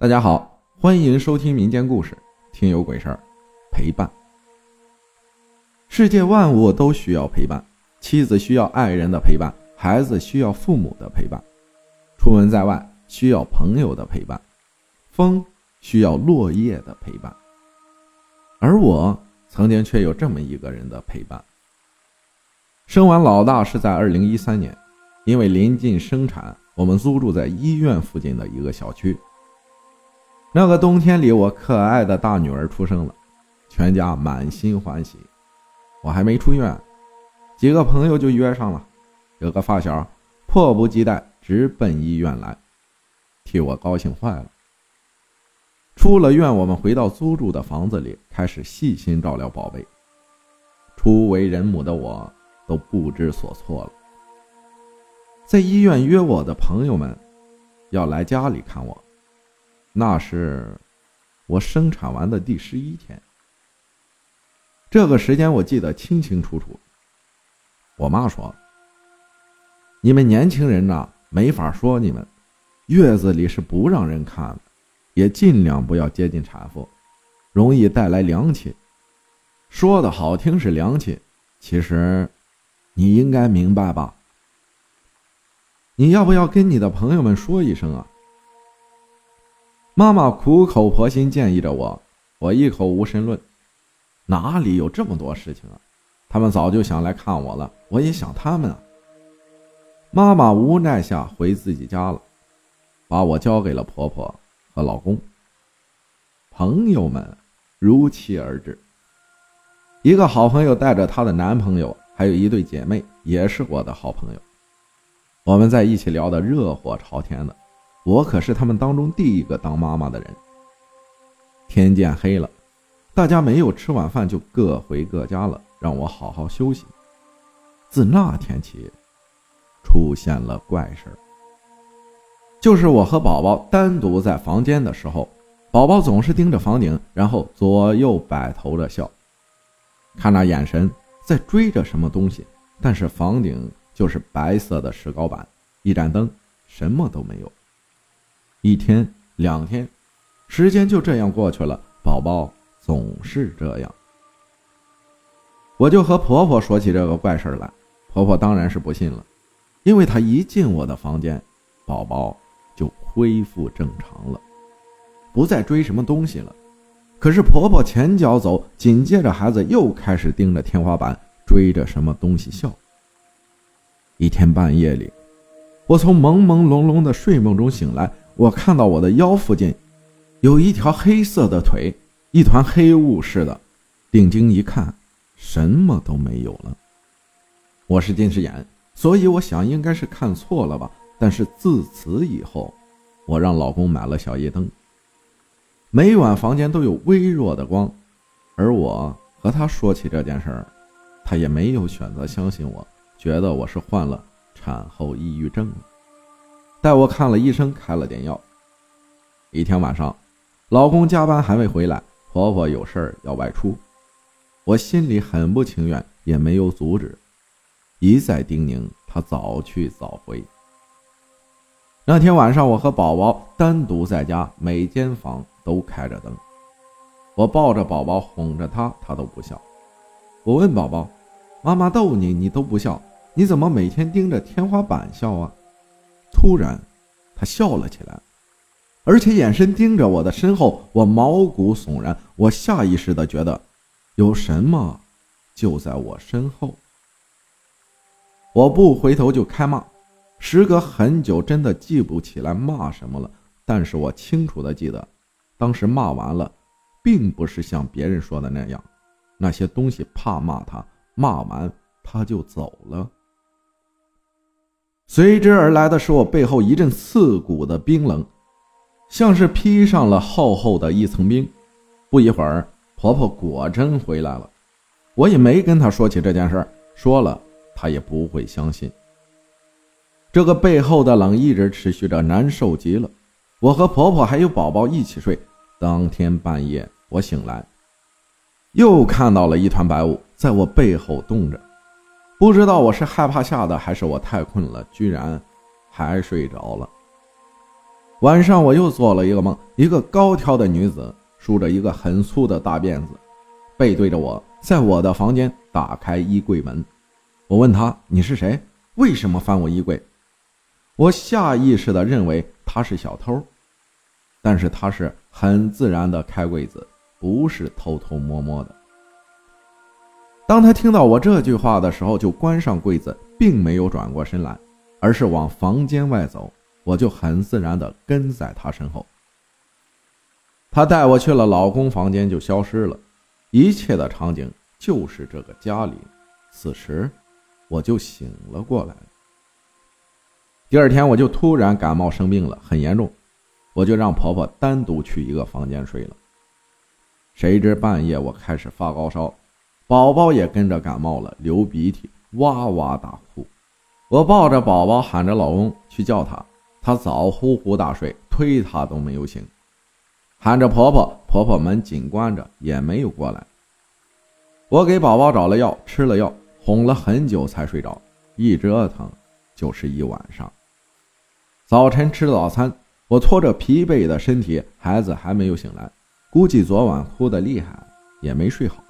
大家好，欢迎收听民间故事《听有鬼事儿》，陪伴。世界万物都需要陪伴，妻子需要爱人的陪伴，孩子需要父母的陪伴，出门在外需要朋友的陪伴，风需要落叶的陪伴。而我曾经却有这么一个人的陪伴。生完老大是在二零一三年，因为临近生产，我们租住在医院附近的一个小区。那个冬天里，我可爱的大女儿出生了，全家满心欢喜。我还没出院，几个朋友就约上了，有个发小迫不及待直奔医院来，替我高兴坏了。出了院，我们回到租住的房子里，开始细心照料宝贝。初为人母的我都不知所措了。在医院约我的朋友们，要来家里看我。那是我生产完的第十一天，这个时间我记得清清楚楚。我妈说：“你们年轻人呐，没法说你们，月子里是不让人看的，也尽量不要接近产妇，容易带来凉气。说的好听是凉气，其实你应该明白吧？你要不要跟你的朋友们说一声啊？”妈妈苦口婆心建议着我，我一口无神论，哪里有这么多事情啊？他们早就想来看我了，我也想他们啊。妈妈无奈下回自己家了，把我交给了婆婆和老公。朋友们如期而至，一个好朋友带着她的男朋友，还有一对姐妹，也是我的好朋友，我们在一起聊得热火朝天的。我可是他们当中第一个当妈妈的人。天渐黑了，大家没有吃晚饭就各回各家了，让我好好休息。自那天起，出现了怪事儿。就是我和宝宝单独在房间的时候，宝宝总是盯着房顶，然后左右摆头的笑，看那眼神在追着什么东西。但是房顶就是白色的石膏板，一盏灯，什么都没有。一天两天，时间就这样过去了。宝宝总是这样，我就和婆婆说起这个怪事来。婆婆当然是不信了，因为她一进我的房间，宝宝就恢复正常了，不再追什么东西了。可是婆婆前脚走，紧接着孩子又开始盯着天花板，追着什么东西笑。一天半夜里，我从朦朦胧胧的睡梦中醒来。我看到我的腰附近有一条黑色的腿，一团黑雾似的。定睛一看，什么都没有了。我是近视眼，所以我想应该是看错了吧。但是自此以后，我让老公买了小夜灯，每晚房间都有微弱的光。而我和他说起这件事儿，他也没有选择相信我，觉得我是患了产后抑郁症了。带我看了医生，开了点药。一天晚上，老公加班还没回来，婆婆有事儿要外出，我心里很不情愿，也没有阻止，一再叮咛她早去早回。那天晚上，我和宝宝单独在家，每间房都开着灯，我抱着宝宝哄着他，他都不笑。我问宝宝：“妈妈逗你，你都不笑，你怎么每天盯着天花板笑啊？”突然，他笑了起来，而且眼神盯着我的身后，我毛骨悚然。我下意识的觉得，有什么就在我身后。我不回头就开骂，时隔很久，真的记不起来骂什么了。但是我清楚的记得，当时骂完了，并不是像别人说的那样，那些东西怕骂他，骂完他就走了。随之而来的是我背后一阵刺骨的冰冷，像是披上了厚厚的一层冰。不一会儿，婆婆果真回来了。我也没跟她说起这件事，说了她也不会相信。这个背后的冷一直持续着，难受极了。我和婆婆还有宝宝一起睡。当天半夜，我醒来，又看到了一团白雾在我背后动着。不知道我是害怕吓的，还是我太困了，居然还睡着了。晚上我又做了一个梦，一个高挑的女子梳着一个很粗的大辫子，背对着我，在我的房间打开衣柜门。我问她：“你是谁？为什么翻我衣柜？”我下意识地认为她是小偷，但是她是很自然地开柜子，不是偷偷摸摸的。当他听到我这句话的时候，就关上柜子，并没有转过身来，而是往房间外走。我就很自然地跟在他身后。他带我去了老公房间，就消失了。一切的场景就是这个家里。此时，我就醒了过来。第二天，我就突然感冒生病了，很严重，我就让婆婆单独去一个房间睡了。谁知半夜我开始发高烧。宝宝也跟着感冒了，流鼻涕，哇哇大哭。我抱着宝宝，喊着老公去叫他，他早呼呼大睡，推他都没有醒。喊着婆婆，婆婆门紧关着，也没有过来。我给宝宝找了药，吃了药，哄了很久才睡着，一折腾就是一晚上。早晨吃早餐，我拖着疲惫的身体，孩子还没有醒来，估计昨晚哭得厉害，也没睡好。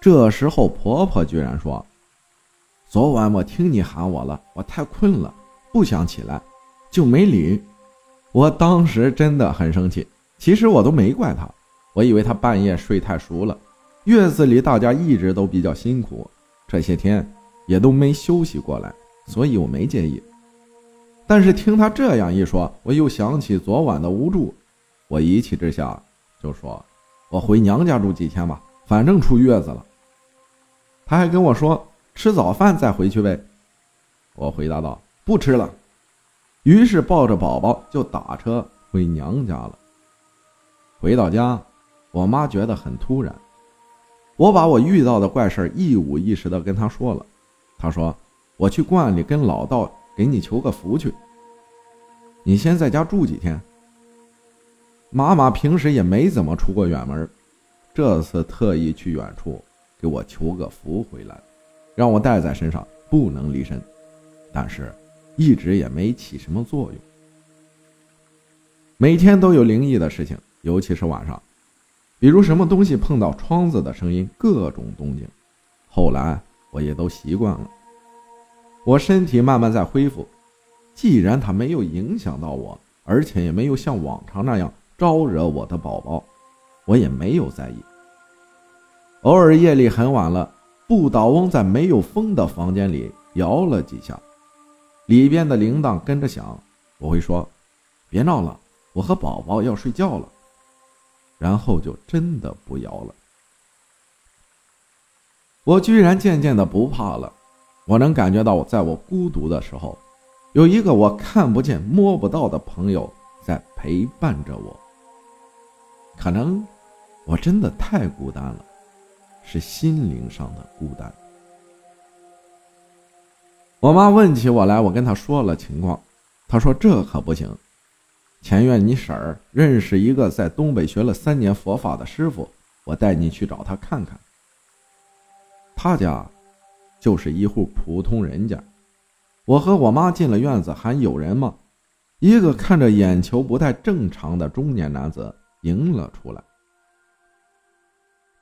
这时候，婆婆居然说：“昨晚我听你喊我了，我太困了，不想起来，就没理。”我当时真的很生气。其实我都没怪她，我以为她半夜睡太熟了。月子里大家一直都比较辛苦，这些天也都没休息过来，所以我没介意。但是听她这样一说，我又想起昨晚的无助，我一气之下就说：“我回娘家住几天吧，反正出月子了。”他还跟我说吃早饭再回去呗，我回答道不吃了，于是抱着宝宝就打车回娘家了。回到家，我妈觉得很突然，我把我遇到的怪事一五一十的跟她说了。她说我去观里跟老道给你求个福去，你先在家住几天。妈妈平时也没怎么出过远门，这次特意去远处。给我求个福回来，让我带在身上，不能离身。但是，一直也没起什么作用。每天都有灵异的事情，尤其是晚上，比如什么东西碰到窗子的声音，各种动静。后来我也都习惯了。我身体慢慢在恢复，既然它没有影响到我，而且也没有像往常那样招惹我的宝宝，我也没有在意。偶尔夜里很晚了，不倒翁在没有风的房间里摇了几下，里边的铃铛跟着响。我会说：“别闹了，我和宝宝要睡觉了。”然后就真的不摇了。我居然渐渐的不怕了。我能感觉到，在我孤独的时候，有一个我看不见、摸不到的朋友在陪伴着我。可能我真的太孤单了。是心灵上的孤单。我妈问起我来，我跟她说了情况，她说这可不行。前院你婶儿认识一个在东北学了三年佛法的师傅，我带你去找他看看。他家就是一户普通人家。我和我妈进了院子，还有人吗？一个看着眼球不太正常的中年男子迎了出来。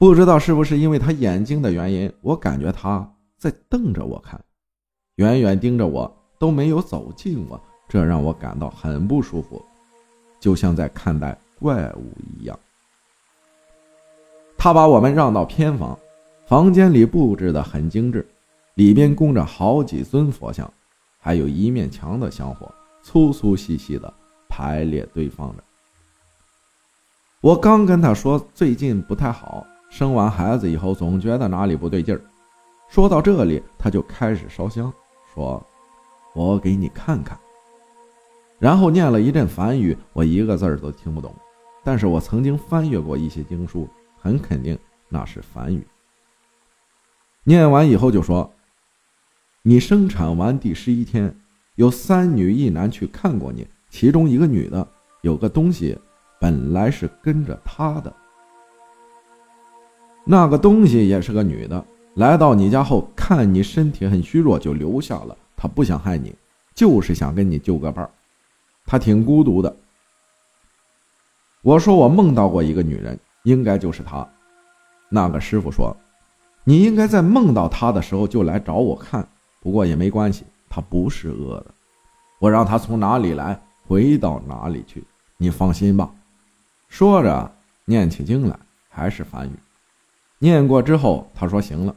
不知道是不是因为他眼睛的原因，我感觉他在瞪着我看，远远盯着我，都没有走近我，这让我感到很不舒服，就像在看待怪物一样。他把我们让到偏房，房间里布置的很精致，里边供着好几尊佛像，还有一面墙的香火粗粗细细的排列堆放着。我刚跟他说最近不太好。生完孩子以后，总觉得哪里不对劲儿。说到这里，他就开始烧香，说：“我给你看看。”然后念了一阵梵语，我一个字儿都听不懂。但是我曾经翻阅过一些经书，很肯定那是梵语。念完以后就说：“你生产完第十一天，有三女一男去看过你，其中一个女的有个东西，本来是跟着她的。”那个东西也是个女的，来到你家后，看你身体很虚弱，就留下了。她不想害你，就是想跟你就个伴儿。她挺孤独的。我说我梦到过一个女人，应该就是她。那个师傅说，你应该在梦到她的时候就来找我看，不过也没关系，她不是恶的，我让她从哪里来回到哪里去，你放心吧。说着念起经来，还是梵语。念过之后，他说行了。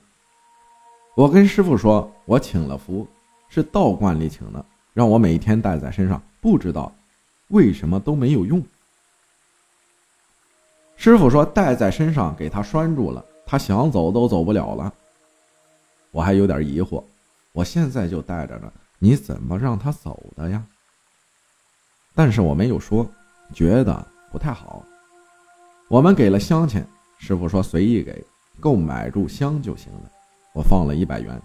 我跟师傅说，我请了符，是道观里请的，让我每天带在身上，不知道为什么都没有用。师傅说：“带在身上给他拴住了，他想走都走不了了。”我还有点疑惑，我现在就带着呢，你怎么让他走的呀？但是我没有说，觉得不太好。我们给了香钱，师傅说随意给，够买入香就行了。我放了一百元，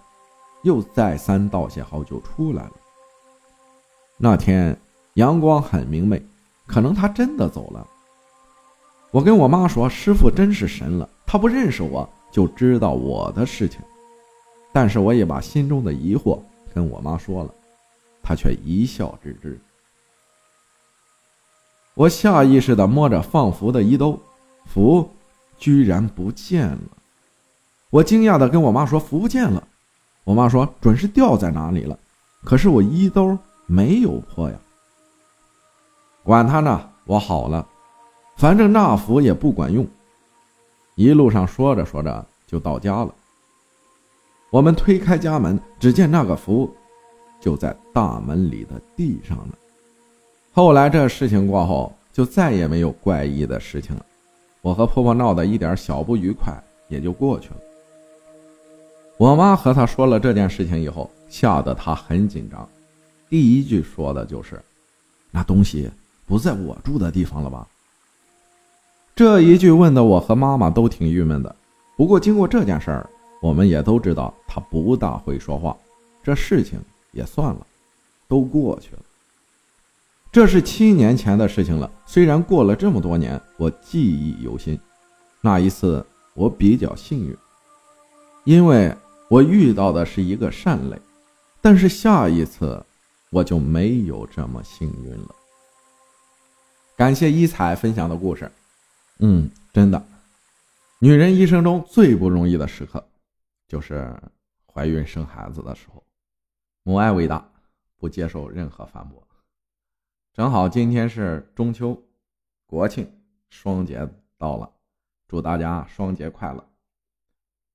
又再三道谢好就出来了。那天阳光很明媚，可能他真的走了。我跟我妈说：“师傅真是神了，他不认识我就知道我的事情。”但是我也把心中的疑惑跟我妈说了，她却一笑置之。我下意识地摸着放符的衣兜，符居然不见了。我惊讶地跟我妈说：“符不见了。”我妈说：“准是掉在哪里了。”可是我衣兜没有破呀。管他呢，我好了。反正那符也不管用，一路上说着说着就到家了。我们推开家门，只见那个符就在大门里的地上呢。后来这事情过后，就再也没有怪异的事情了。我和婆婆闹的一点小不愉快也就过去了。我妈和她说了这件事情以后，吓得她很紧张，第一句说的就是：“那东西不在我住的地方了吧？”这一句问的我和妈妈都挺郁闷的。不过经过这件事儿，我们也都知道他不大会说话，这事情也算了，都过去了。这是七年前的事情了，虽然过了这么多年，我记忆犹新。那一次我比较幸运，因为我遇到的是一个善类，但是下一次我就没有这么幸运了。感谢一彩分享的故事。嗯，真的，女人一生中最不容易的时刻，就是怀孕生孩子的时候。母爱伟大，不接受任何反驳。正好今天是中秋、国庆双节到了，祝大家双节快乐！